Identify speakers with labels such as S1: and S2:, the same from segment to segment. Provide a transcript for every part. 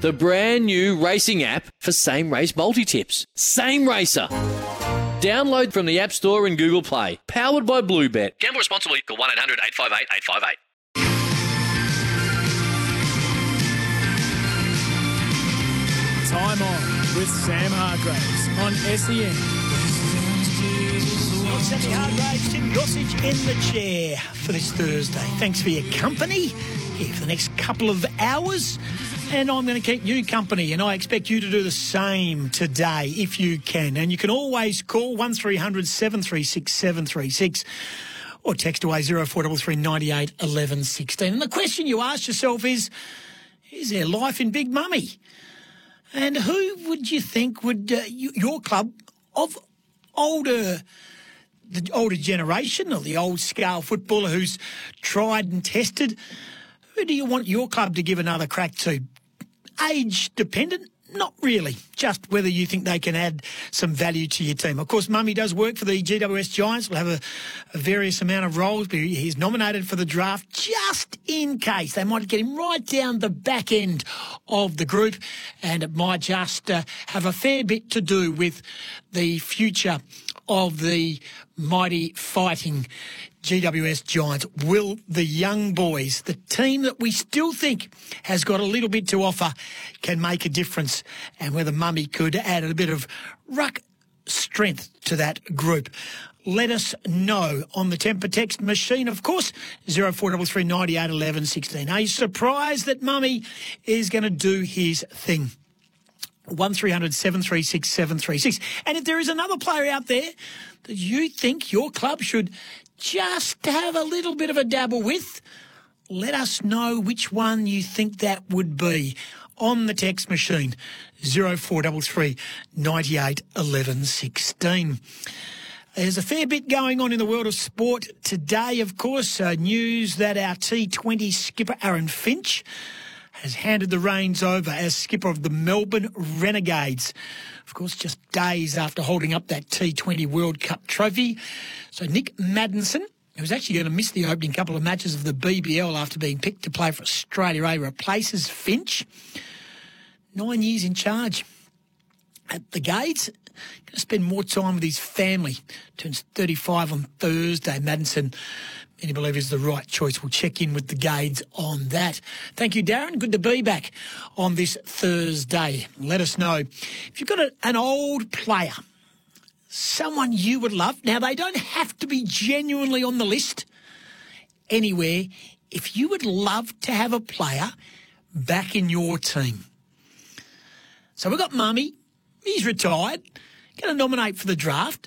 S1: the brand new racing app for same race multi tips. Same Racer. Download from the App Store and Google Play. Powered by Bluebet.
S2: Gamble responsibly. Call 1 800 858 858.
S3: Time on with Sam Hargraves on SEN.
S4: Well, Sammy Hargraves, Tim Gossage in the chair for this Thursday. Thanks for your company here for the next couple of hours. And I'm going to keep you company, and I expect you to do the same today if you can. And you can always call 1300 736 736 or text away 0433 98 11 16. And the question you ask yourself is Is there life in Big Mummy? And who would you think would uh, you, your club of older the older generation or the old scale footballer who's tried and tested? Who do you want your club to give another crack to? Age dependent? Not really. Just whether you think they can add some value to your team. Of course, Mummy does work for the GWS Giants. Will have a, a various amount of roles, but he's nominated for the draft just in case. They might get him right down the back end of the group, and it might just uh, have a fair bit to do with the future of the mighty fighting GWS Giants. Will the young boys, the team that we still think has got a little bit to offer, can make a difference? And whether Mummy could add a bit of ruck strength to that group. Let us know on the Tempur text machine, of course, 0433 98 11 16. Are you surprised that Mummy is going to do his thing? 1300 736 736. And if there is another player out there that you think your club should just to have a little bit of a dabble with, let us know which one you think that would be on the text machine 0433 98 11 16. There's a fair bit going on in the world of sport today, of course. Uh, news that our T20 skipper Aaron Finch has handed the reins over as skipper of the Melbourne Renegades. Of course, just days after holding up that T20 World Cup trophy. So Nick Maddinson, who was actually going to miss the opening couple of matches of the BBL after being picked to play for Australia A, replaces Finch. Nine years in charge at the Gades. Going to spend more time with his family. Turns 35 on Thursday. Maddinson Many believe is the right choice. We'll check in with the Gades on that. Thank you, Darren. Good to be back on this Thursday. Let us know if you've got a, an old player, someone you would love. Now, they don't have to be genuinely on the list anywhere. If you would love to have a player back in your team. So we've got Mummy. He's retired. Going to nominate for the draft.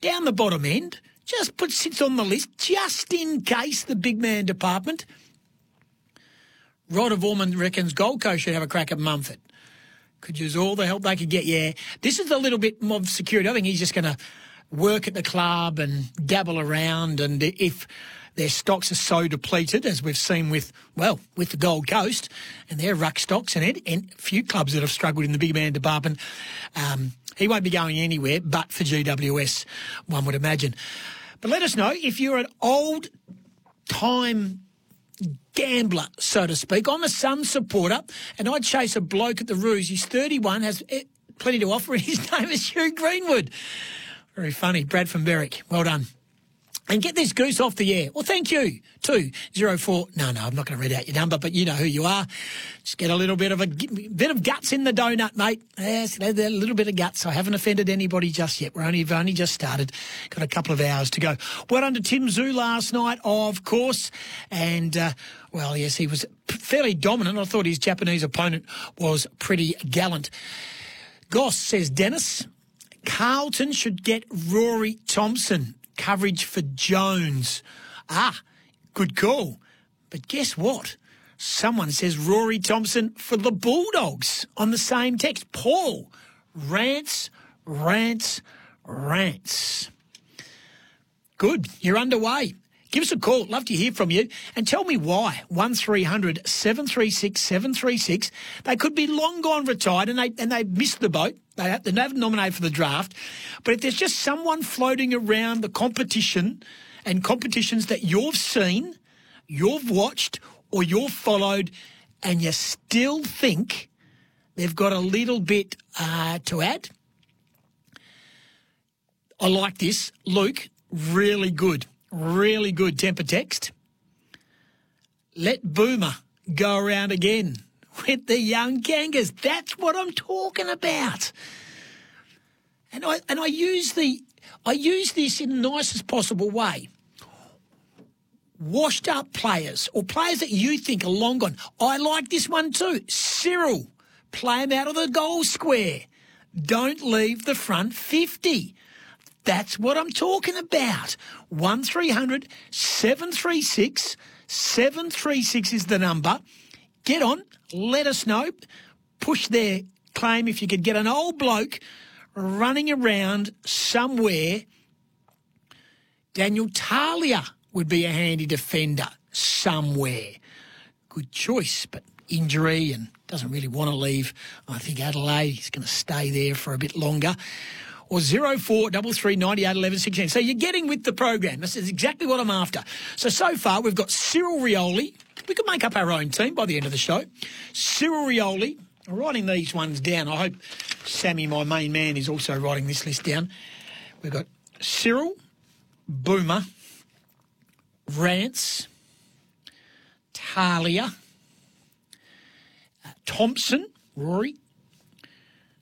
S4: Down the bottom end just put sits on the list just in case the big man department. Rod of Ormond reckons Gold Coast should have a crack at Mumford. Could use all the help they could get. Yeah, this is a little bit more security. I think he's just going to work at the club and dabble around. And if their stocks are so depleted, as we've seen with, well, with the Gold Coast and their ruck stocks and, a few clubs that have struggled in the big man department, um, he won't be going anywhere but for GWS, one would imagine. But let us know if you're an old time gambler, so to speak. I'm a Sun supporter, and I'd chase a bloke at the Roos. He's 31, has eh, plenty to offer, and his name is Hugh Greenwood. Very funny. Brad from Berwick. Well done. And get this goose off the air. Well, thank you. Two zero four. No, no, I'm not going to read out your number, but you know who you are. Just get a little bit of a bit of guts in the donut, mate. Yes, a little bit of guts. I haven't offended anybody just yet. We're only we've only just started. Got a couple of hours to go. Well under Tim Tszyu last night, of course, and uh, well, yes, he was fairly dominant. I thought his Japanese opponent was pretty gallant. Goss says Dennis. Carlton should get Rory Thompson coverage for Jones. Ah, good call. But guess what? Someone says Rory Thompson for the Bulldogs on the same text. Paul, Rance, Rance, Rance. Good. You're underway. Give us a call. Love to hear from you. And tell me why. 1300 736 736. They could be long gone retired and they, and they missed the boat. They have, they're never nominated for the draft. But if there's just someone floating around the competition and competitions that you've seen, you've watched, or you've followed, and you still think they've got a little bit uh, to add, I like this. Luke, really good. Really good Tempur text. Let Boomer go around again with the young Kangas. That's what I'm talking about. And I and I use the I use this in the nicest possible way. Washed up players or players that you think are long gone. I like this one too. Cyril, play him out of the goal square. Don't leave the front 50. That's what I'm talking about. 1300 736 736 is the number. Get on, let us know. Push their claim if you could get an old bloke running around somewhere. Daniel Talia would be a handy defender somewhere. Good choice, but injury and doesn't really want to leave. I think Adelaide, he's going to stay there for a bit longer or 0433 98 11 16. So you're getting with the program. This is exactly what I'm after. So, so far, we've got Cyril Rioli. We could make up our own team by the end of the show. Cyril Rioli. I'm writing these ones down. I hope Sammy, my main man, is also writing this list down. We've got Cyril, Boomer, Rance, Talia, uh, Thompson, Rory,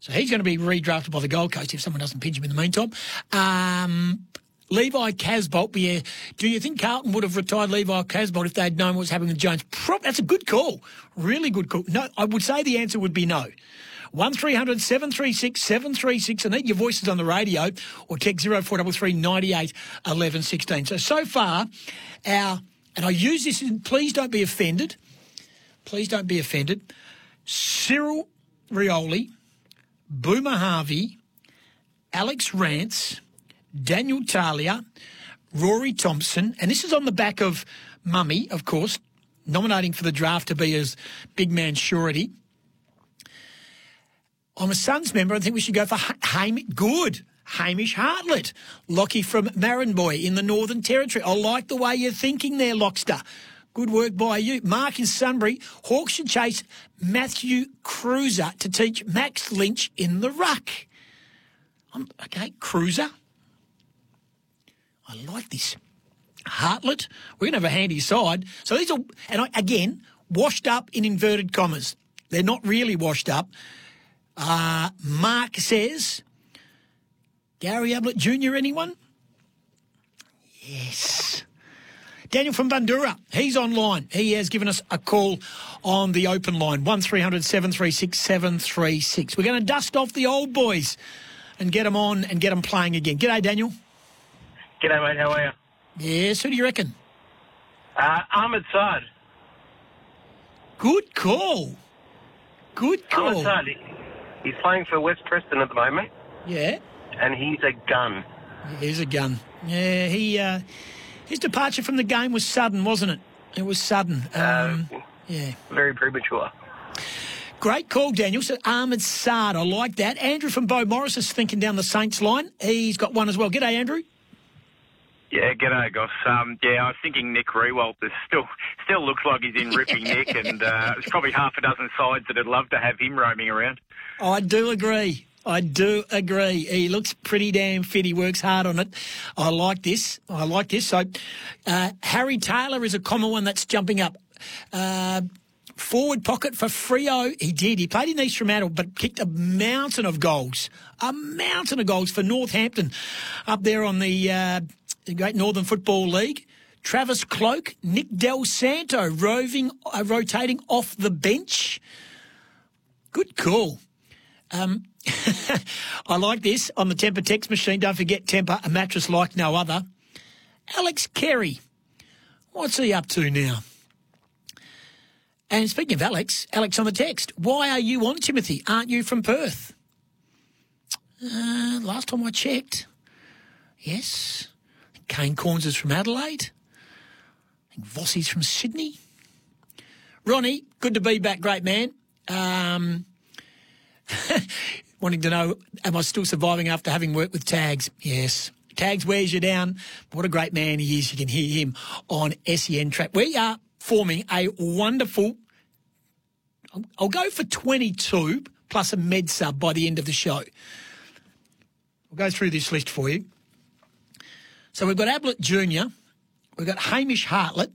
S4: so he's going to be redrafted by the Gold Coast if someone doesn't pinch him in the meantime. Um, Levi Casboult, yeah. Do you think Carlton would have retired Levi Casboult if they'd known what was happening with Jones? Pro- that's a good call. Really good call. No, I would say the answer would be no. 1300 736 736 and let your voices on the radio or text 0433 98 11 16. So, so far, our, and I use this in, please don't be offended. Please don't be offended. Cyril Rioli, Boomer Harvey, Alex Rance, Daniel Talia, Rory Thompson, and this is on the back of Mummy, of course, nominating for the draft to be as big man surety. I'm a Suns member. I think we should go for Hamish. Good. Hamish Hartlett, Lockie from Maranboy in the Northern Territory. I like the way you're thinking there, Lockster. Good work by you. Mark in Sunbury. Hawks should chase Matthew Kreuzer to teach Max Lynch in the ruck. Um, okay, Kreuzer. I like this. Hartlett. We're going to have a handy side. So these are, and I, again, washed up in inverted commas. They're not really washed up. Uh, Mark says, Gary Ablett Jr., anyone? Yes. Daniel from Bundoora, he's online. He has given us a call on the open line, 1300 736 736. We're going to dust off the old boys and get them on and get them playing again. G'day, Daniel.
S5: G'day, mate. How are you?
S4: Yes, who do you reckon?
S5: Uh, Ahmed Saad.
S4: Good call. Good call.
S5: Ahmed Saad. He's playing for West Preston at the moment,
S4: Yeah,
S5: and he's a gun.
S4: He's a gun. Yeah, he uh, his departure from the game was sudden, wasn't it? It was sudden. Um, yeah.
S5: Very premature.
S4: Great call, Daniel. So Ahmed Saad, I like that. Andrew from Beaumaris is thinking down the Saints line. He's got one as well. G'day, Andrew.
S6: Yeah, g'day, Goss. Um, yeah, I was thinking Nick Riewoldt is still still looks like he's in ripping nick, and uh, there's probably half a dozen sides that'd love to have him roaming around.
S4: I do agree. I do agree. He looks pretty damn fit. He works hard on it. I like this. I like this. So, uh, Harry Taylor is a common one that's jumping up. Uh, forward pocket for Frio. He did. He played in East Fremantle, but kicked a mountain of goals. A mountain of goals for Northampton up there on the, uh, Great Northern Football League. Travis Cloke, Nick Del Santo roving, uh, rotating off the bench. Good call. Um, I like this on the Tempur text machine. Don't forget Tempur, a mattress like no other. Alex Carey, what's he up to now? And speaking of Alex, Alex on the text, why are you on Timothy? Aren't you from Perth? Uh, last time I checked, yes. Kane Cornes is from Adelaide. I think Vossi's from Sydney. Ronnie, good to be back, great man. Um, wanting to know, am I still surviving after having worked with Tags? Yes. Tags wears you down. What a great man he is. You can hear him on SEN track. We are forming a wonderful, I'll- go for 22 plus a med sub by the end of the show. We'll go through this list for you. So we've got Ablett Jr., we've got Hamish Hartlett,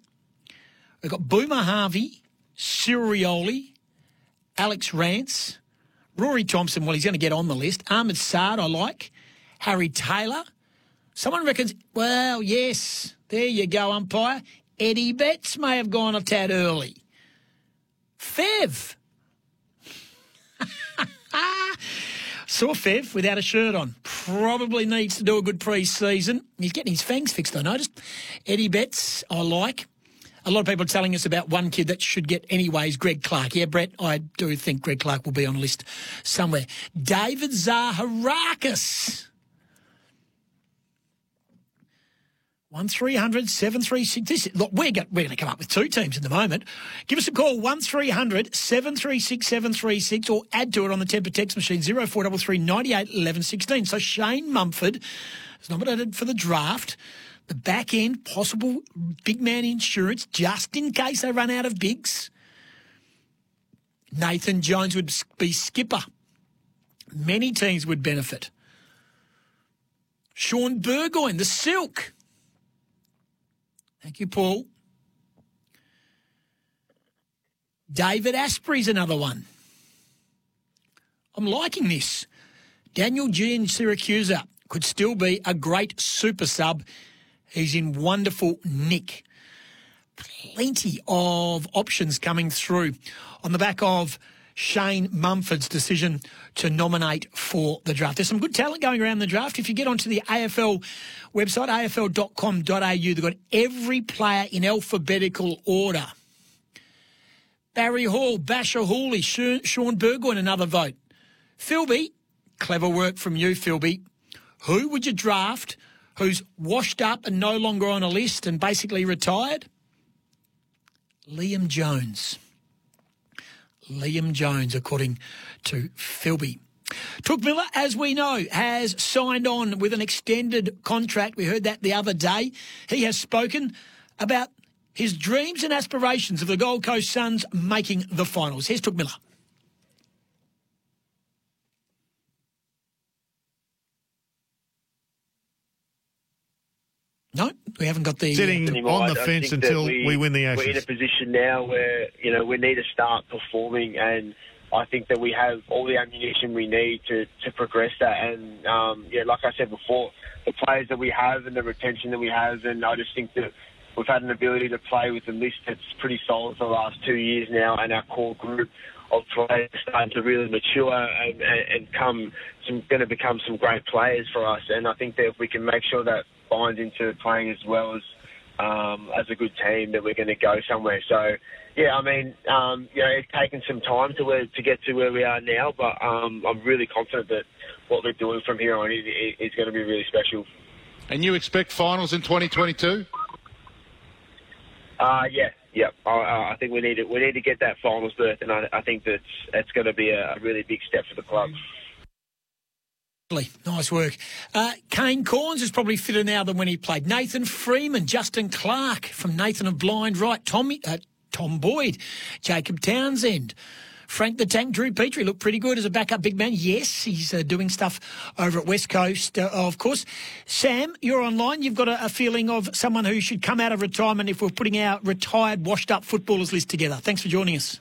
S4: we've got Boomer Harvey, Cyril Rioli, Alex Rance, Rory Thompson, well, he's going to get on the list. Ahmed Saad, I like. Harry Taylor. Someone reckons, well, yes, there you go, umpire. Eddie Betts may have gone a tad early. Fev. Saw Fev without a shirt on. Probably needs to do a good pre-season. He's getting his fangs fixed, I noticed. Eddie Betts, I like. A lot of people are telling us about one kid that should get anyways, Greg Clark. Yeah, Brett, I do think Greg Clark will be on a list somewhere. David Zaharakis. 1300 736. This, look, we're, go, we're going to come up with two teams in the moment. Give us a call 1300 736 736 or add to it on the Tempur text machine 0433 98 11 16. So Shane Mumford is nominated for the draft. The back end, possible big man insurance just in case they run out of bigs. Nathan Jones would be skipper. Many teams would benefit. Shaun Burgoyne, the Silk. Thank you, Paul. David Astbury's another one. I'm liking this. Daniel Giansiracusa could still be a great super sub. He's in wonderful nick. Plenty of options coming through on the back of Shane Mumford's decision to nominate for the draft. There's some good talent going around the draft. If you get onto the AFL website, afl.com.au, they've got every player in alphabetical order. Barry Hall, Bachar Houli, Shaun Burgoyne, another vote. Philby, clever work from you, Philby. Who would you draft who's washed up and no longer on a list and basically retired? Liam Jones. Liam Jones, according to Philby. Touk Miller, as we know, has signed on with an extended contract. We heard that the other day. He has spoken about his dreams and aspirations of the Gold Coast Suns making the finals. Here's Touk Miller. No, we haven't got the
S7: Sitting
S8: anymore.
S7: on the
S8: I- I
S7: fence
S8: think
S7: until we, win the Ashes.
S8: We're in a position now where you know we need to start performing, and I think that we have all the ammunition we need to, to progress that. And um, yeah, like I said before, the players that we have and the retention that we have, and I just think that we've had an ability to play with a list that's pretty solid for the last two years now, and our core group of players are starting to really mature and, and, and come some going to become some great players for us. And I think that if we can make sure that binds into playing as well as um, as a good team, that we're going to go somewhere. So, yeah, I mean, um, you know, it's taken some time to where, to get to where we are now, but um, I'm really confident that what we're doing from here on is, is going to be really special.
S7: And you expect finals in 2022?
S8: Uh, yeah, yeah. I, I think we need to we need to get that finals berth, and I, I think that's that's going to be a, a really big step for the club.
S4: Nice work. Uh, Kane Cornes is probably fitter now than when he played. Nathan Freeman, Justin Clark from Nathan of Blind Right, Tommy, uh, Tom Boyd, Jacob Townsend. Frank the Tank, Drew Petrie looked pretty good as a backup big man. Yes, he's uh, doing stuff over at West Coast, uh, of course. Sam, you're online. You've got a, a feeling of someone who should come out of retirement if we're putting our retired, washed up footballers list together. Thanks for joining us.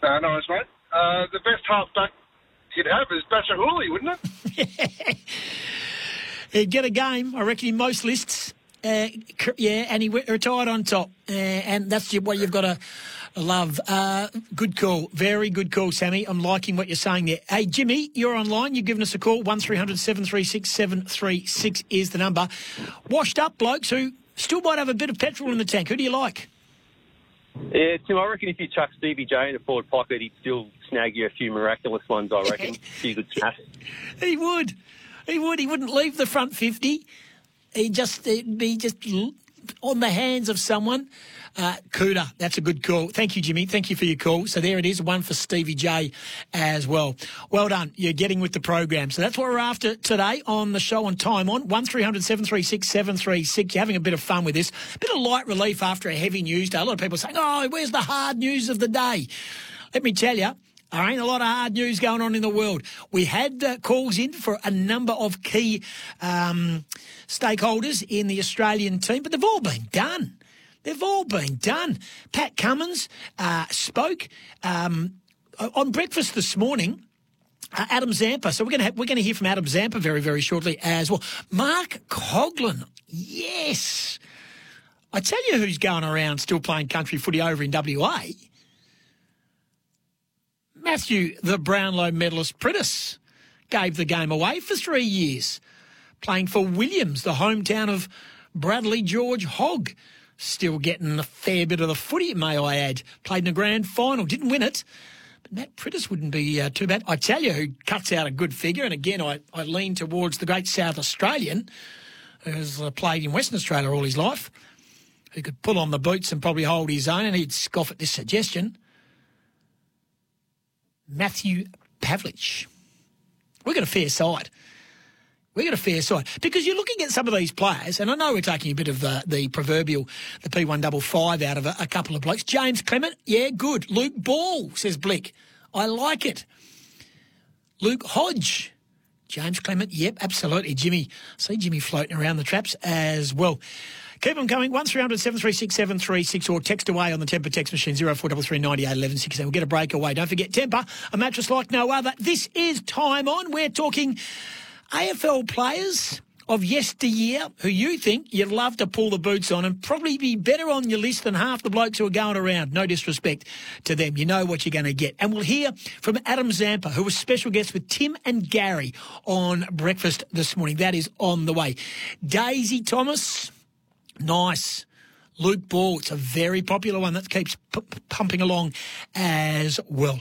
S9: Uh, nice, mate. Uh, the best halfback you'd have is Bachar Houli, wouldn't it?
S4: He'd get a game, I reckon, in most lists. Uh, yeah, and he retired on top. Uh, and that's what you've got to love. Uh, good call. Very good call, Sammy. I'm liking what you're saying there. Hey, Jimmy, you're online. You've given us a call. 1300 736 736 is the number. Washed up blokes who still might have a bit of petrol in the tank. Who do you like?
S10: Yeah, Tim, I reckon if you chuck Stevie J in a forward pocket, he'd still snag you a few miraculous ones, I reckon. a few good snaps.
S4: He would. He would. He wouldn't leave the front 50. He'd just, he'd be just on the hands of someone. Uh, Cooter, that's a good call. Thank you, Jimmy. Thank you for your call. So there it is, one for Stevie J as well. Well done. You're getting with the program. So that's what we're after today on the show on Time On. 1300 736 736. You're having a bit of fun with this. A bit of light relief after a heavy news day. A lot of people saying, oh, where's the hard news of the day? Let me tell you, there ain't a lot of hard news going on in the world. We had uh, calls in for a number of key um, stakeholders in the Australian team, but they've all been done. They've all been done. Pat Cummins uh, spoke um, on breakfast this morning. Uh, Adam Zampa. So we're going to we're going to hear from Adam Zampa very very shortly as well. Mark Coughlin. Yes. I tell you who's going around still playing country footy over in WA. Matthew, the Brownlow medalist Priddis, gave the game away for three years, playing for Williams, the hometown of Bradley George Hogg. Still getting a fair bit of the footy, may I add. Played in a grand final, didn't win it. But Matt Priddis wouldn't be uh, too bad. I tell you who cuts out a good figure, and again, I, I lean towards the great South Australian, who's uh, played in Western Australia all his life, who could pull on the boots and probably hold his own, and he'd scoff at this suggestion. Matthew Pavlich. We've got a fair side. We've got a fair side. Because you're looking at some of these players, and I know we're taking a bit of the, the proverbial, the P155 out of a, a couple of blokes. James Clement, yeah, good. Luke Ball, says Blick. I like it. Luke Hodge. James Clement, yep, absolutely. Jimmy, see Jimmy floating around the traps as well. Keep them coming. 1300 736 736 or text away on the Tempur text machine 0433 98 11 16. We'll get a break away. Don't forget Tempur, a mattress like no other. This is Time On. We're talking AFL players of yesteryear who you think you'd love to pull the boots on and probably be better on your list than half the blokes who are going around. No disrespect to them. You know what you're going to get. And we'll hear from Adam Zampa, who was special guest with Tim and Gary on breakfast this morning. That is on the way. Daisy Thomas. Nice. Luke Ball, it's a very popular one that keeps p- pumping along as well.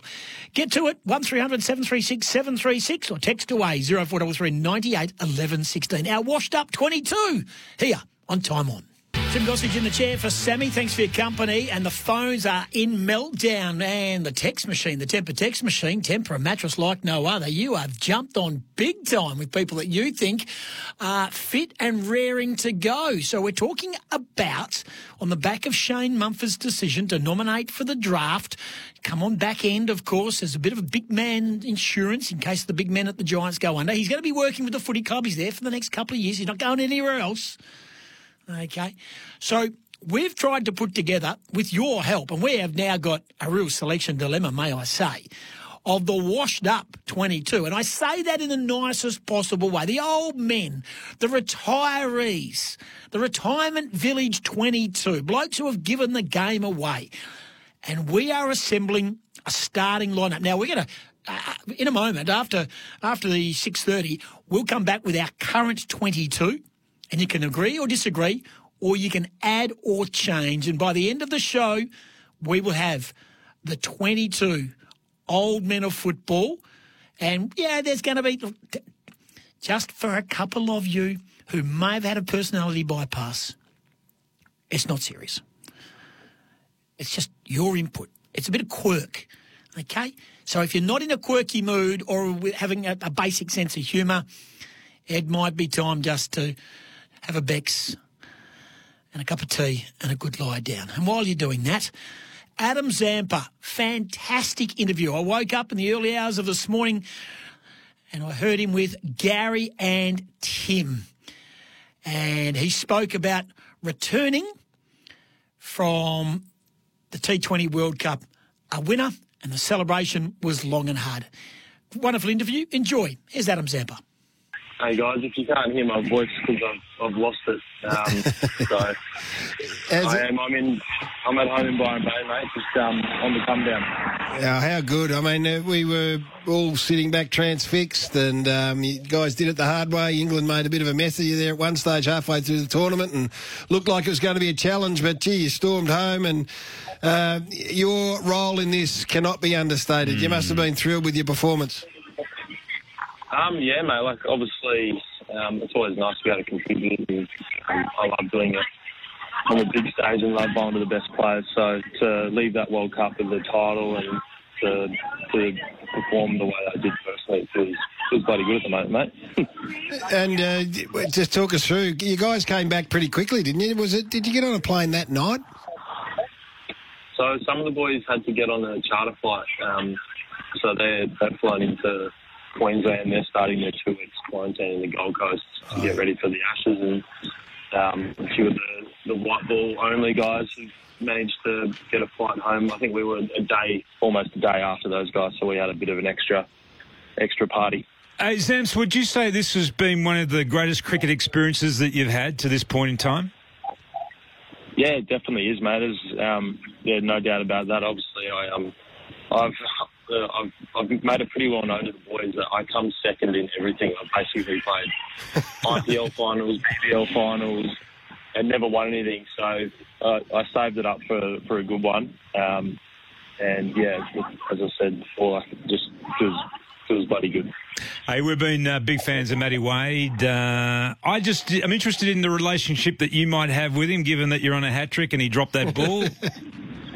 S4: Get to it, 1300 736 736 or text away 0433 98 11 16. Our washed up 22 here on Time On. Tim Gossage in the chair for Sammy. Thanks for your company. And the phones are in meltdown. And the text machine, the Tempur text machine, Tempur a mattress like no other. You have jumped on big time with people that you think are fit and raring to go. So we're talking about on the back of Shane Mumford's decision to nominate for the draft. Come on back end, of course. There's a bit of a big man insurance in case the big men at the Giants go under. He's going to be working with the footy club. He's there for the next couple of years. He's not going anywhere else. Okay. So we've tried to put together, with your help, and we have now got a real selection dilemma, may I say, of the washed up 22. And I say that in the nicest possible way. The old men, the retirees, the retirement village 22, blokes who have given the game away. And we are assembling a starting lineup. Now we're going to uh, in a moment after after the 6:30 we'll come back with our current 22 and you can agree or disagree, or you can add or change. And by the end of the show, we will have the 22 old men of football. And yeah, there's going to be just for a couple of you who may have had a personality bypass. It's not serious. It's just your input. It's a bit of quirk. Okay? So if you're not in a quirky mood or having a, a basic sense of humour, it might be time just to have a Bex and a cup of tea and a good lie down. And while you're doing that, Adam Zampa, fantastic interview. I woke up in the early hours of this morning and I heard him with Gary and Tim. And he spoke about returning from the T20 World Cup a winner, and the celebration was long and hard. Wonderful interview. Enjoy. Here's Adam Zampa.
S11: Hey guys, if you can't hear my voice because I've, I've lost it, um, so I am. I'm in. I'm at home in Byron Bay, mate. Just um, on the come down.
S12: Yeah, how good. I mean, uh, we were all sitting back transfixed, and um, you guys did it the hard way. England made a bit of a mess of you there at one stage halfway through the tournament and looked like it was going to be a challenge, but gee, you stormed home and. Uh, your role in this cannot be understated. You must have been thrilled with your performance.
S11: Um, yeah, mate. Like obviously, um, it's always nice to be able to contribute. And, um, I love doing it on the big stage and love bowling to the best players. So to leave that World Cup with the title and to, to perform the way I did personally, it feels, feels bloody good at the moment, mate.
S12: And uh, just talk us through. You guys came back pretty quickly, didn't you? Was it? Did you get on a plane that night?
S11: So some of the boys had to get on a charter flight. Um, so they they'd flown into Queensland. They're starting their two weeks quarantine in the Gold Coast to get ready for the Ashes. And um, a few of the, the white ball only guys have managed to get a flight home. I think we were a day, almost a day after those guys, so we had a bit of an extra extra party.
S13: Hey, Zams, would you say this has been one of the greatest cricket experiences that you've had to this point in time?
S11: Yeah, it definitely is, mate. There's, um, yeah, no doubt about that. Obviously, I um, I've, uh, I've I've made it pretty well known to the boys that I come second in everything. I've basically played IPL finals, BBL finals, and never won anything. So uh, I saved it up for for a good one. Um, and yeah, as I said before, it just feels feels bloody good.
S13: Hey, we've been uh, big fans of Matty Wade. Uh, I just, I'm interested in the relationship that you might have with him, given that you're on a hat trick and he dropped that ball.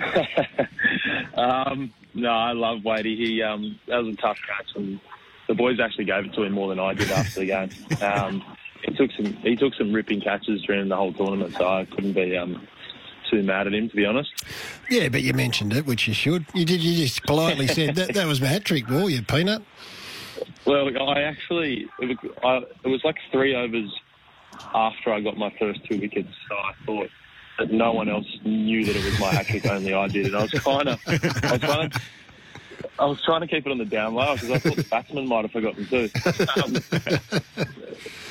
S11: um, no, I love Wadey. He um, that was a tough catch, and the boys actually gave it to him more than I did after the game. Um, he took some he took some ripping catches during the whole tournament, so I couldn't be um, too mad at him to be honest.
S12: Yeah, but you mentioned it, which you should. You did. You just politely said that that was my hat trick ball, you peanut.
S11: Well, I actually it was, I, it was like three overs after I got my first two wickets, so I thought that no one else knew that it was my hat trick, only I did, and I was kind of I was trying to. I was trying to keep it on the down low because I thought the batsman might have forgotten too. Um,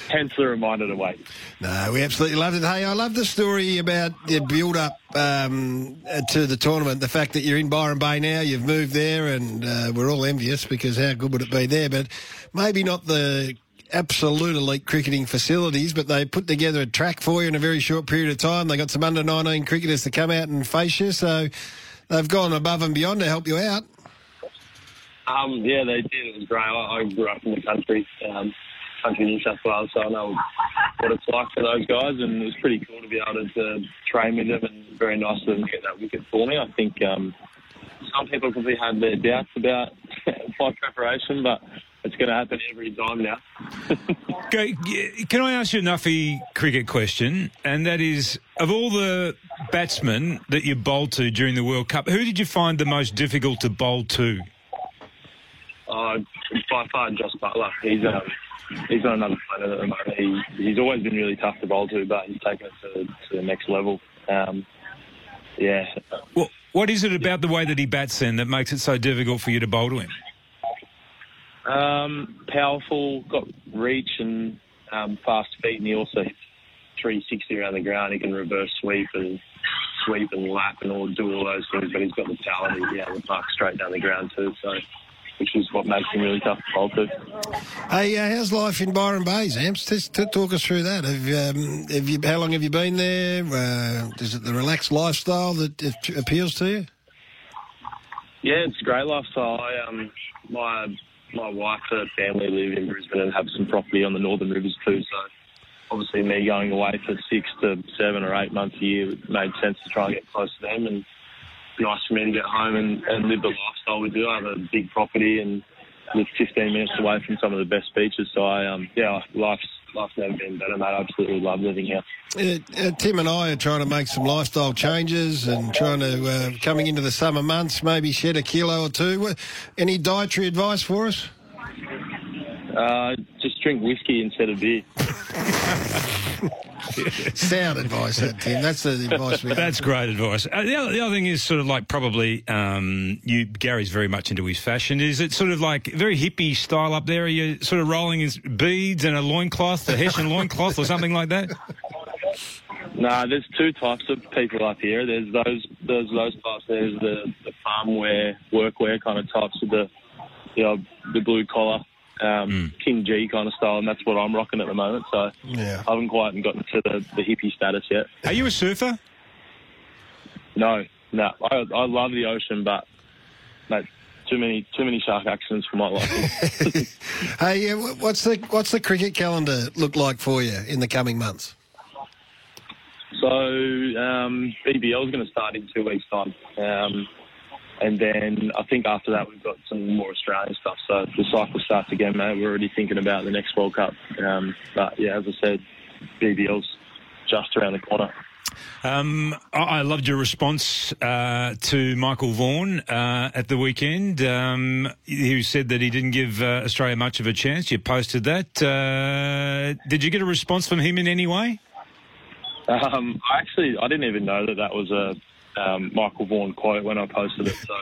S11: hence the reminder to wait.
S12: No, we absolutely loved it. Hey, I love the story about the build up um, to the tournament. The fact that you're in Byron Bay now, you've moved there, and uh, we're all envious because how good would it be there? But maybe not the absolute elite cricketing facilities, but they put together a track for you in a very short period of time. They got some under 19 cricketers to come out and face you, so they've gone above and beyond to help you out.
S11: Um, yeah, they did. It was great. I, grew up in the country, um, country New South Wales, so I know what it's like for those guys, and it was pretty cool to be able to, to train with them, and very nice of them to get that wicket for me. I think um, some people probably had their doubts about my preparation, but it's going to happen every time now.
S13: Okay, Can I ask you a Nuffy cricket question? And that is, of all the batsmen that you bowled to during the World Cup, who did you find the most difficult to bowl to?
S11: Uh, by far, Jos Buttler. He's um, he's on another planet at the moment. He, he's always been really tough to bowl to, but he's taken it to, to the next level. Um, yeah.
S13: Well, what is it about the way that he bats then that makes it so difficult for you to bowl to him?
S11: Um, powerful, got reach and um, fast feet, and he also hits 360 around the ground. He can reverse sweep and sweep and lap and all do all those things, but he's got the talent to be able to park straight down the ground too. So, which is what makes him really tough to bowl to.
S12: Hey, uh, how's life in Byron Bay, Zamps? Just to talk us through that. Have, um, have you? How long have you been there? Uh, is it the relaxed lifestyle that it appeals to you?
S11: Yeah, it's a great lifestyle. I, um, my my wife and family live in Brisbane and have some property on the Northern Rivers too. So obviously, me going away for six to seven or eight months a year it made sense to try and get close to them. And nice for me to get home and, and live the lifestyle we do. I have a big property and live 15 minutes away from some of the best beaches. So I, um, yeah, life's life's never been better, mate. I absolutely love living here.
S12: Uh, uh, Tim and I are trying to make some lifestyle changes and trying to, uh, coming into the summer months, maybe shed a kilo or two. Any dietary advice for us?
S11: Uh, just drink whiskey instead of beer.
S12: Sound advice, that, Tim. That's the advice we
S13: That's great advice. Uh, the, other, the other thing is sort of like probably um, you. Gary's very much into his fashion. Is it sort of like very hippie style up there? Are you sort of rolling his beads and a loincloth, a Hessian loincloth, or something like that?
S11: Nah, there's two types of people up here. There's those there's those types. There's the, the farm wear, work wear kind of types with the you know, the blue collar, um, King Gee kind of style, and that's what I'm rocking at the moment. So
S12: Yeah.
S11: I haven't quite gotten to the, the hippie status yet.
S13: Are you a surfer?
S11: No, no. I, I love the ocean, but mate, too many too many shark accidents for my liking.
S12: Hey, what's the what's the cricket calendar look like for you in the coming months?
S11: So um, BBL is going to start in two weeks' time, um, and then I think after that we've got some more Australian stuff. So the cycle starts again, mate. We're already thinking about the next World Cup. Um, but yeah, as I said, BBL's just around the corner.
S13: Um, I, loved your response uh, to Michael Vaughan uh, at the weekend. Um, who said that he didn't give uh, Australia much of a chance. You posted that. Uh, did you get a response from him in any way?
S11: Um, I actually I didn't even know that that was a um, Michael Vaughan quote when I posted it. So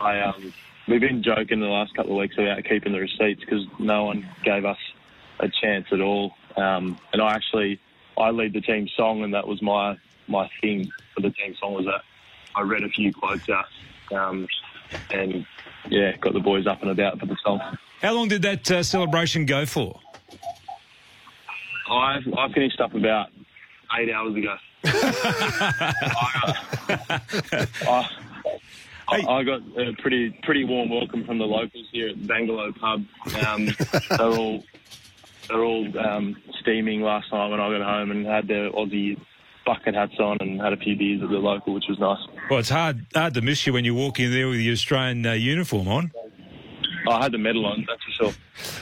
S11: I um, we've been joking the last couple of weeks about keeping the receipts because no one gave us a chance at all. Um, and I actually I lead the team song, and that was my my thing for the team song was that I read a few quotes out, um, and yeah, got the boys up and about for the song.
S13: How long did that uh, celebration go for?
S11: I I finished up about eight hours ago. I, I, I got a pretty pretty warm welcome from the locals here at the Bangalow pub. Um, they're all they're all um, steaming last night when I got home and had their Aussie bucket hats on and had a few beers at the local, which was nice.
S13: Well, it's hard hard to miss you when you walk in there with your Australian uh, uniform on.
S11: I had the medal on, that's for sure.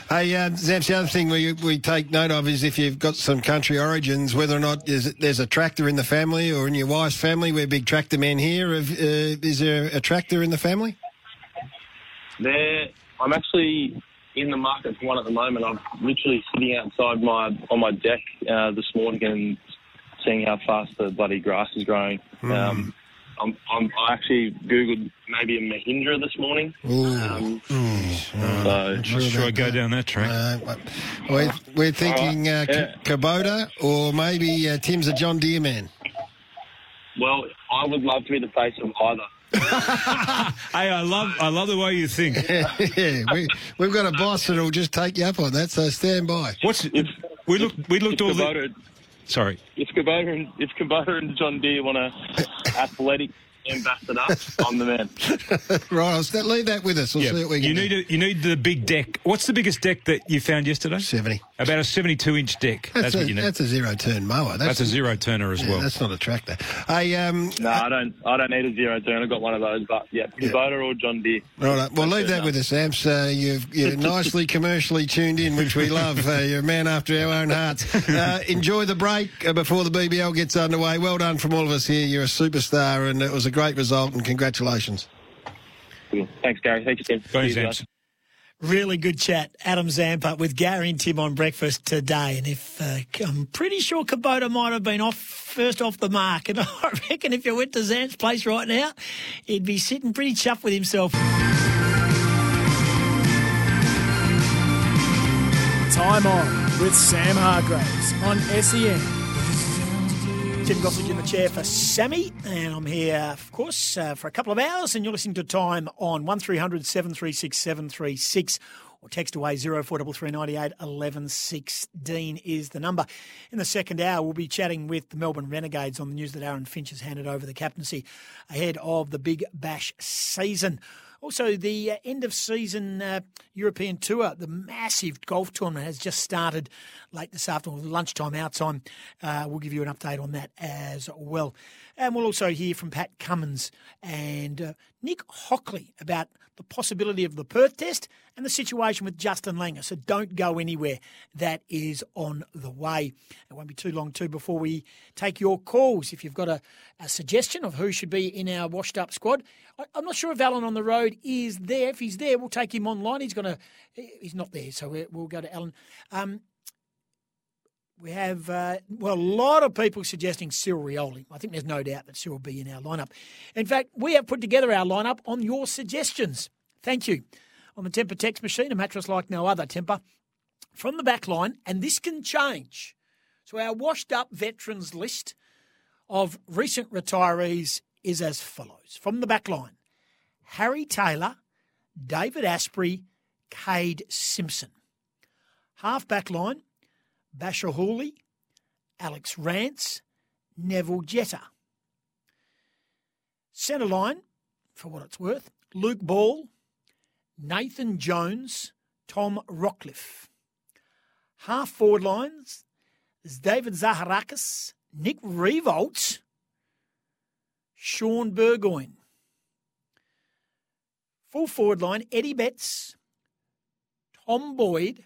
S12: Hey, uh, Zamps, the other thing we, we take note of is if you've got some country origins, whether or not there's, there's a tractor in the family or in your wife's family. We're big tractor men here. Have, uh, is there a tractor in the family?
S11: There, I'm actually in the market for one at the moment. I'm literally sitting outside my on my deck uh, this morning and seeing how fast the bloody grass is growing. Um, I'm, I'm, I actually googled maybe a Mahindra this morning. Um, so
S13: Not sure I go down that track.
S12: Uh, we're, we're thinking uh,
S11: Yeah.
S12: Kubota or maybe uh, Tim's a John Deere man.
S11: well, I would love to be the face of either.
S13: Hey, I love I love the way you think.
S12: yeah, we, we've got a boss that'll just take you up on that, so stand by.
S13: What's we looked we looked
S11: if
S13: all the
S11: Kubota,
S13: sorry.
S11: if Kubota and if Kubota and John Deere want to athletic ambassador, I'm the man.
S12: right, I'll st- leave that with us. We'll
S13: Yeah,
S12: see what we can
S13: you
S12: do.
S13: need a, you need the big deck. What's the biggest deck that you found yesterday?
S12: Seventy.
S13: About a seventy-two inch deck. That's,
S12: That's,
S13: what
S12: a,
S13: you need.
S12: that's a zero turn mower.
S13: That's, a zero turner as
S12: yeah,
S13: well.
S12: That's not a tractor. Hey, um,
S11: No, I don't. I don't need a zero turn. I've got one of those, but yeah, Kubota or John Deere.
S12: Right, well, leave that with us, Amps. Uh, you've, you're nicely commercially tuned in, which we love. Uh, you're a man after our own hearts. Uh, enjoy the break uh, before the BBL gets underway. Well done from all of us here. You're a superstar, and it was a great result, and congratulations.
S11: Thanks, Gary. Thank you, Tim.
S13: Thanks,
S11: See
S13: Amps.
S4: Really good chat. Adam Zampa with Gary and Tim on breakfast today. And if uh, I'm pretty sure Kubota might have been off first off the mark. And I reckon if you went to Zamp's place right now, he'd be sitting pretty chuffed with himself.
S3: Time on with Sam Hargraves on SEN.
S4: Tim Gossage in the chair for Sammy, and I'm here, of course, uh, for a couple of hours, and you're listening to Time on 1300 736 736 or text away 043398 1116 is the number. In the second hour, we'll be chatting with the Melbourne Renegades on the news that Aaron Finch has handed over the captaincy ahead of the Big Bash season. Also, the uh, end of season uh, European Tour, the massive golf tournament has just started late this afternoon, lunchtime, our time. Uh, we'll give you an update on that as well. And we'll also hear from Pat Cummins and uh, Nick Hockley about the possibility of the Perth test and the situation with Justin Langer. So don't go anywhere. That is on the way. It won't be too long, too, before we take your calls. If you've got a, a suggestion of who should be in our washed up squad, I, I'm not sure if Alan on the road is there. If he's there, we'll take him online. He's going to, he's not there, so we- we'll go to Alan. Um, We have, uh, well, a lot of people suggesting Cyril Rioli. I think there's no doubt that Cyril will be in our lineup. In fact, we have put together our lineup on your suggestions. Thank you. On the Tempur text machine, a mattress like no other, Tempur. From the back line, and this can change. So our washed up veterans list of recent retirees is as follows. From the back line, Harry Taylor, David Astbury, Cade Simpson. Half back line, Bachar Houli, Alex Rance, Neville Jetta. Centre line, for what it's worth, Luke Ball, Nathan Jones, Tom Rockliff. Half forward lines David Zaharakis, Nick Riewoldt, Shaun Burgoyne. Full forward line, Eddie Betts, Tom Boyd,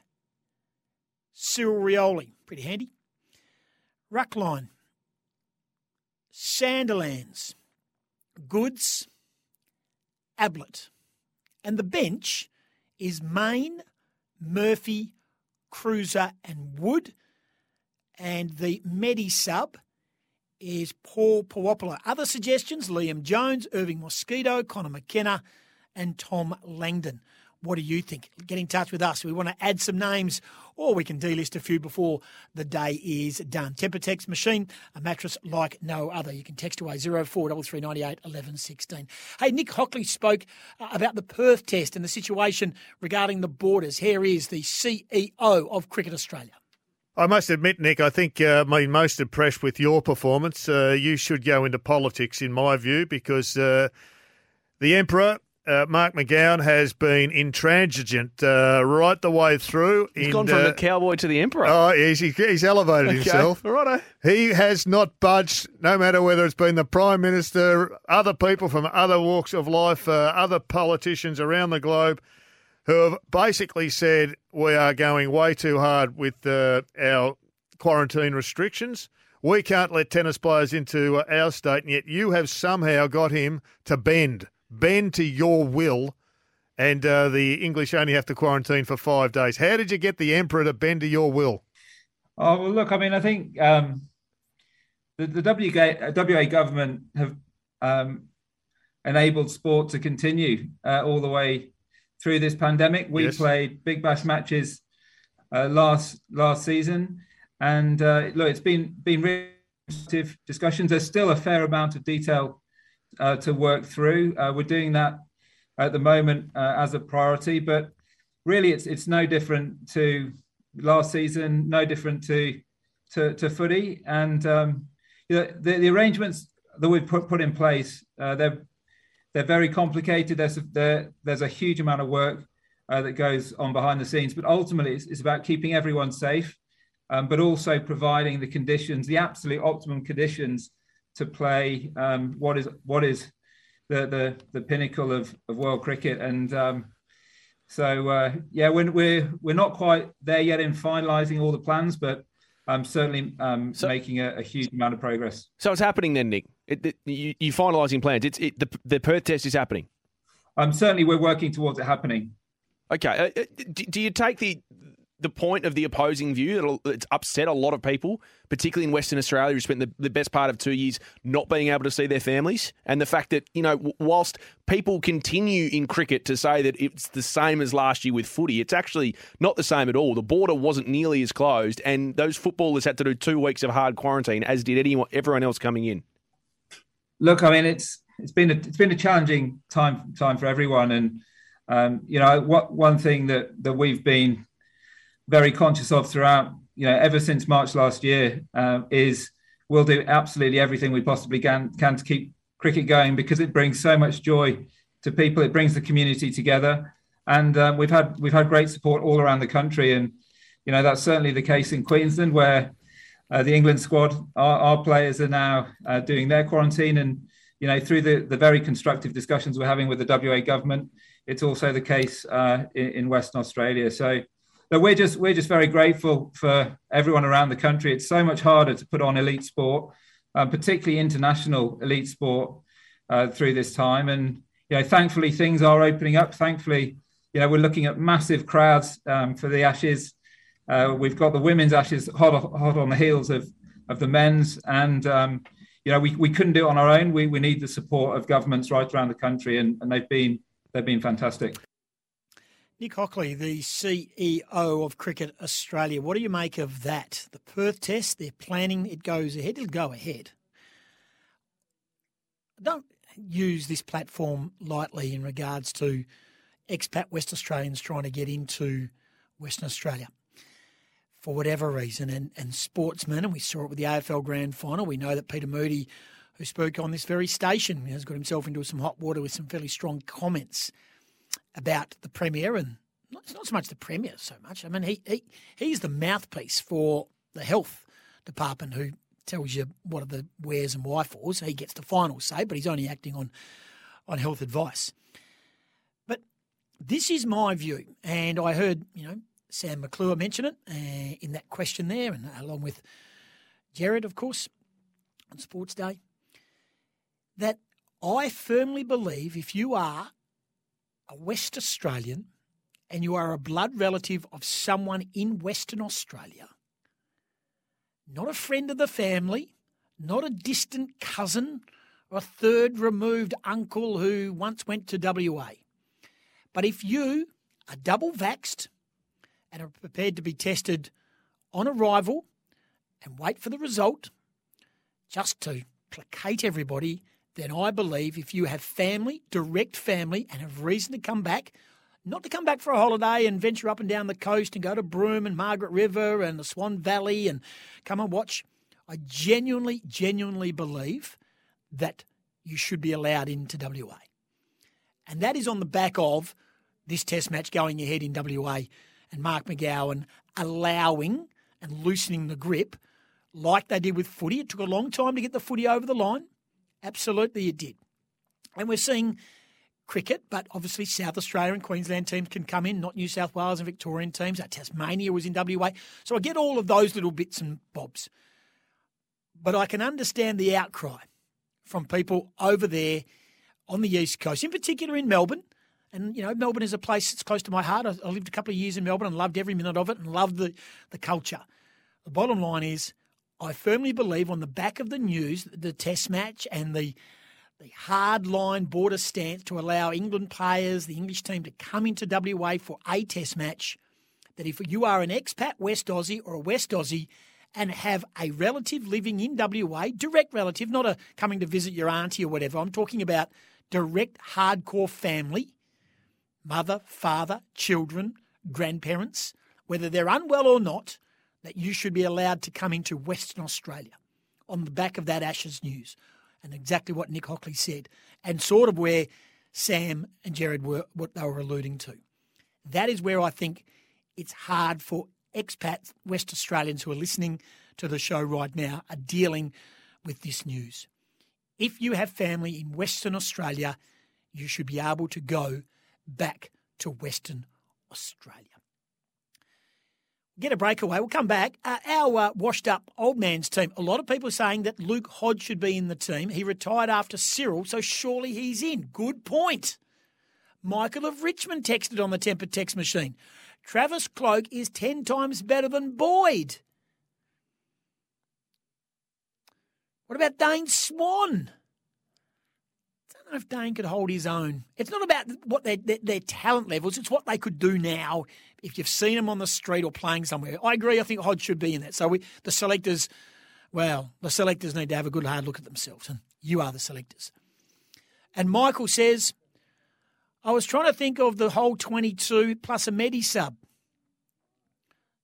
S4: Cyril Rioli. Pretty handy. Ruck line, Sandilands, Goods, Ablett. And the bench is Main, Murphy, Kreuzer, and Wood. And the Medi sub is Paul Puopolo. Other suggestions Liam Jones, Irving Mosquito, Connor McKenna, and Tom Langdon. What do you think? Get in touch with us. We want to add some names, or we can delist a few before the day is done. Tempur text machine, a mattress like no other. You can text away 043398 1116. Hey, Nick Hockley spoke uh, about the Perth test and the situation regarding the borders. Here is the CEO of Cricket Australia.
S14: I must admit, Nick, I think uh, I'm most impressed with your performance. Uh, you should go into politics, in my view, because uh, the Emperor uh, Mark McGowan has been intransigent uh, right the way through.
S15: He's
S14: in,
S15: gone from
S14: uh,
S15: the cowboy to the emperor.
S14: Oh, he's, he's elevated
S15: Okay,
S14: himself.
S15: righto.
S14: He has not budged, no matter whether it's been the Prime Minister, other people from other walks of life, uh, other politicians around the globe who have basically said we are going way too hard with uh, our quarantine restrictions. We can't let tennis players into uh, our state, and yet you have somehow got him to bend, bend to your will, and uh, the English only have to quarantine for five days. How did you get the Emperor to bend to your will?
S16: Oh well, look. I mean, I think um, the the WA, WA government have um, enabled sport to continue uh, all the way through this pandemic. We
S14: Yes.
S16: played big bash matches uh, last last season, and uh, look, it's been been really discussions. There's still a fair amount of detail uh, to work through. Uh, we're doing that at the moment uh, as a priority, but really, it's it's no different to last season, no different to to, to footy, and um, you know, the, the arrangements that we've put put in place, uh, they're they're very complicated. There's a, there, there's a huge amount of work uh, that goes on behind the scenes, but ultimately, it's, it's about keeping everyone safe, um, but also providing the conditions, the absolute optimum conditions to play um, what is what is the the, the pinnacle of, of world cricket and. Um, so uh, yeah, we're, we're we're not quite there yet in finalising all the plans, but I'm certainly um, making a, a huge amount of progress.
S15: So it's happening then, Nick. It, it, you, you're finalising plans. It's it, the the Perth test is happening.
S16: Um, certainly, we're working towards it happening.
S15: Okay. Uh, uh, do, do you take the the point of the opposing view that it'll- it's upset a lot of people, particularly in Western Australia, who spent the, the best part of two years not being able to see their families, and the fact that you know, whilst people continue in cricket to say that it's the same as last year with footy, it's actually not the same at all. The border wasn't nearly as closed, and those footballers had to do two weeks of hard quarantine, as did anyone, everyone else coming in.
S16: Look, I mean, it's it's been a, it's been a challenging time time for everyone, and um, you know, what one thing that that we've been very conscious of throughout, you know, ever since March last year, um, is we'll do absolutely everything we possibly can can to keep cricket going because it brings so much joy to people. It brings the community together, and um, we've had we've had great support all around the country, and you know that's certainly the case in Queensland where uh, the England squad, our, our players are now uh, doing their quarantine, and you know through the, the very constructive discussions we're having with the WA government, it's also the case uh, in, in Western Australia. So, but we're just we're just very grateful for everyone around the country. It's so much harder to put on elite sport, um, particularly international elite sport, uh, through this time, and you know thankfully things are opening up. Thankfully, you know we're looking at massive crowds um, for the Ashes Uh, we've got the women's Ashes hot hot on the heels of of the men's, and um, you know we, we couldn't do it on our own. We we need the support of governments right around the country, and, and they've been they've been fantastic.
S4: Nick Hockley, the CEO of Cricket Australia. What do you make of that? The Perth Test, they're planning it goes ahead. It'll go ahead. Don't use this platform lightly in regards to expat West Australians trying to get into Western Australia for whatever reason, and, and sportsmen, and we saw it with the AFL Grand Final. We know that Peter Moody, who spoke on this very station, has got himself into some hot water with some fairly strong comments about the Premier, and it's not so much the Premier so much. I mean, he, he he's the mouthpiece for the health department who tells you what are the wheres and wherefores. He gets the final say, but he's only acting on on health advice. But this is my view, and I heard you know Sam McClure mention it uh, in that question there, and along with Jared, of course, on Sports Day, that I firmly believe if you are a West Australian and you are a blood relative of someone in Western Australia, not a friend of the family, not a distant cousin or a third removed uncle who once went to WA, but if you are double vaxed and are prepared to be tested on arrival and wait for the result just to placate everybody, then I believe if you have family, direct family, and have reason to come back, not to come back for a holiday and venture up and down the coast and go to Broome and Margaret River and the Swan Valley and come and watch, I genuinely, genuinely believe that you should be allowed into WA. And that is on the back of this test match going ahead in WA and Mark McGowan allowing and loosening the grip like they did with footy. It took a long time to get the footy over the line. Absolutely, it did. And we're seeing cricket, but obviously South Australia and Queensland teams can come in, not New South Wales and Victorian teams. That Tasmania was in WA. So I get all of those little bits and bobs. But I can understand the outcry from people over there on the East Coast, in particular in Melbourne, and, you know, Melbourne is a place that's close to my heart. I, I lived a couple of years in Melbourne and loved every minute of it and loved the, the culture. The bottom line is, I firmly believe on the back of the news, the test match and the the hard line border stance to allow England players, the English team, to come into WA for a test match, that if you are an expat West Aussie or a West Aussie and have a relative living in WA, direct relative, not a coming to visit your auntie or whatever, I'm talking about direct hardcore family mother, father, children, grandparents, whether they're unwell or not, that you should be allowed to come into Western Australia on the back of that Ashes news. And exactly what Nick Hockley said, and sort of where Sam and Jared were, what they were alluding to. That is where I think it's hard for expats, West Australians who are listening to the show right now, are dealing with this news. If you have family in Western Australia, you should be able to go back to Western Australia. Get a breakaway. We'll come back. Uh, our uh, washed up old man's team. A lot of people are saying that Luke Hodge should be in the team. He retired after Cyril, so surely he's in. Good point. Michael of Richmond texted on the Tempur text machine. Travis Cloke is 10 times better than Boyd. What about Dane Swan? If Dane could hold his own. It's not about what their, their, their talent levels; it's what they could do now. If you've seen them on the street or playing somewhere, I agree. I think Hodge should be in that. So we, the selectors, well, the selectors need to have a good hard look at themselves, and you are the selectors. And Michael says, I was trying to think of the whole 22 plus a Medi sub.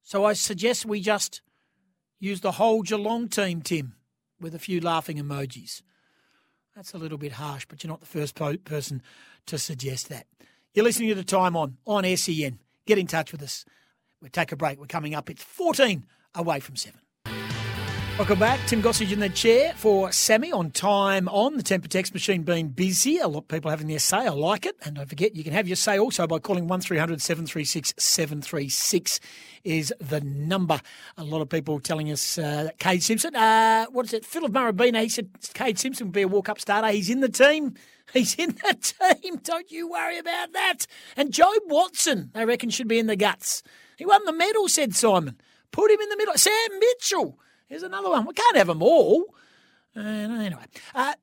S4: So I suggest we just use the whole Geelong team, Tim, with a few laughing emojis. That's a little bit harsh, but you're not the first po- person to suggest that. You're listening to the time on on SEN. Get in touch with us. We'll take a break. We're coming up. It's 14 away from 7. Welcome back. Tim Gossage in the chair for Sammy on time on. The Tempur text machine being busy. A lot of people having their say. I like it. And don't forget, you can have your say also by calling 1300 736 736 is the number. A lot of people telling us uh, Kade Simpson, uh, what is it? Phil of Murrumbeena, he said Kade Simpson will be a walk up starter. He's in the team. He's in the team. Don't you worry about that. And Jobe Watson, they reckon, should be in the guts. He won the medal, said Simon. Put him in the middle. Sam Mitchell. Here's another one. We can't have them all. Uh, anyway, uh,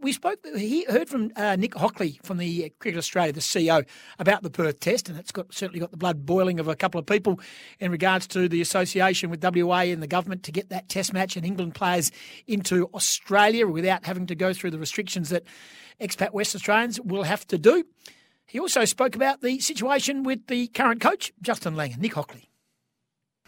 S4: we spoke. He heard from uh, Nick Hockley from the uh, Cricket Australia, the CEO, about the Perth Test, and it's got certainly got the blood boiling of a couple of people in regards to the association with WA and the government to get that Test match and England players into Australia without having to go through the restrictions that expat West Australians will have to do. He also spoke about the situation with the current coach, Justin Langer, Nick Hockley.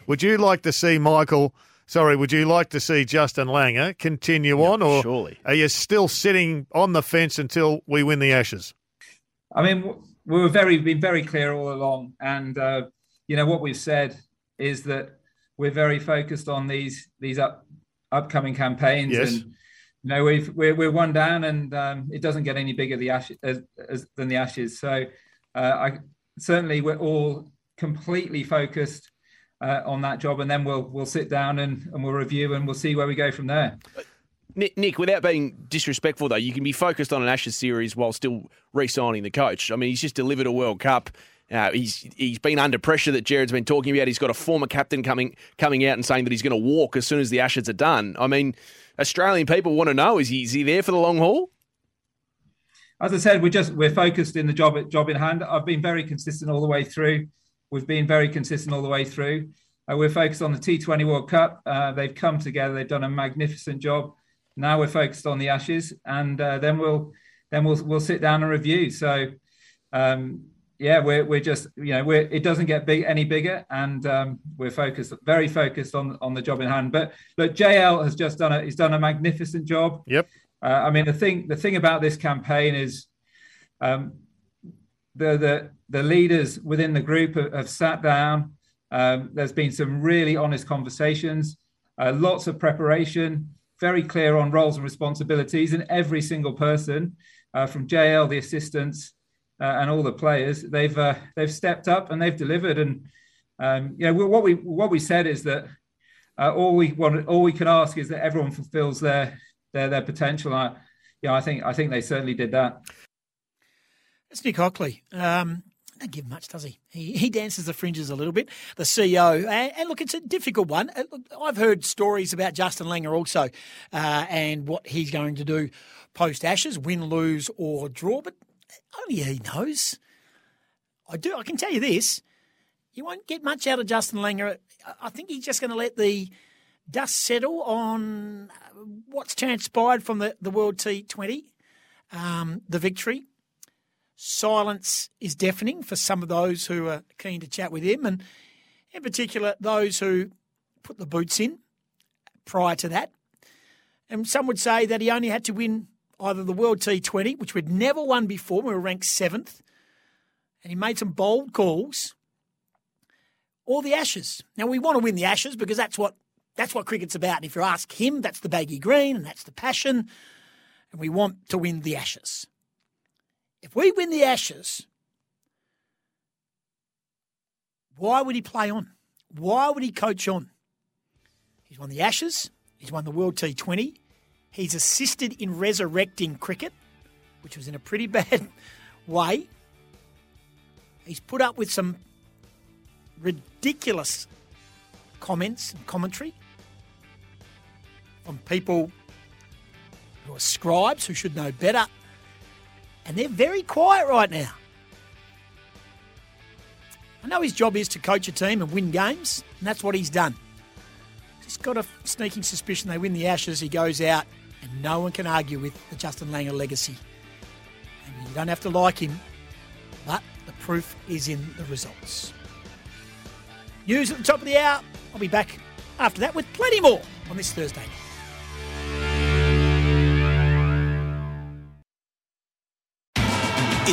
S14: Would you like to see Michael? Sorry, would you like to see Justin Langer continue on, or
S15: surely.
S14: are you still sitting on the fence until we win the Ashes?
S16: I mean, we were very been very clear all along, and uh, you know what we've said is that we're very focused on these these up upcoming campaigns,
S14: Yes.
S16: and you know we've we're, we're one down, and um, it doesn't get any bigger the ashes as, as, than the ashes. So uh, I certainly we're all completely focused uh, on that job, and then we'll we'll sit down and, and we'll review and we'll see where we go from there.
S15: Nick, Nick, without being disrespectful, though, you can be focused on an Ashes series while still re-signing the coach. I mean, he's just delivered a World Cup. Uh, he's he's been under pressure that Jared's been talking about. He's got a former captain coming coming out and saying that he's going to walk as soon as the Ashes are done. I mean, Australian people want to know: is he is he there for the long haul?
S16: as I said, we're just we're focused in the job job in hand. I've been very consistent all the way through. We've been very consistent all the way through. Uh, we're focused on the T20 World Cup. Uh, they've come together. They've done a magnificent job. Now we're focused on the Ashes, and uh, then we'll then we'll we'll sit down and review. So, um, yeah, we're we're just you know we're it doesn't get big any bigger, and um, we're focused very focused on on the job in hand. But look, JL has just done a he's done a magnificent job.
S14: Yep.
S16: Uh, I mean, the thing the thing about this campaign is um, the the the leaders within the group have, have sat down. Um, there's been some really honest conversations, uh, lots of preparation, very clear on roles and responsibilities, and every single person, uh, from JL, the assistants, uh, and all the players, they've uh, they've stepped up and they've delivered. And um, you know what we what we said is that uh, all we want all we can ask is that everyone fulfills their their their potential. I, yeah, I think I think they certainly did that.
S4: It's Nick Hockley. Um, don't give much, does he? he? He dances the fringes a little bit. The CEO, and, and look, it's a difficult one. Uh, I've heard stories about Justin Langer also, uh, and what he's going to do post Ashes, win, lose, or draw. But only he knows. I do. I can tell you this: you won't get much out of Justin Langer. I- think he's just going to let the dust settle on uh, what's transpired from the, the World T20, um, the victory. Silence is deafening for some of those who are keen to chat with him, and in particular, those who put the boots in prior to that. And some would say that he only had to win either the World T20, which we'd never won before, we were ranked seventh, and he made some bold calls, or the Ashes. Now, we want to win the Ashes because that's what that's what cricket's about. And if you ask him, that's the baggy green and that's the passion. And we want to win the Ashes. If we win the Ashes, why would he play on? Why would he coach on? He's won the Ashes. He's won the World T20. He's assisted in resurrecting cricket, which was in a pretty bad way. He's put up with some ridiculous comments and commentary from people who are scribes who should know better. And they're very quiet right now. I know his job is to coach a team and win games, and that's what he's done. Just got a sneaking suspicion they win the Ashes, he goes out, and no one can argue with the Justin Langer legacy. And you don't have to like him, but the proof is in the results. News at the top of the hour. I'll be back after that with plenty more on this Thursday.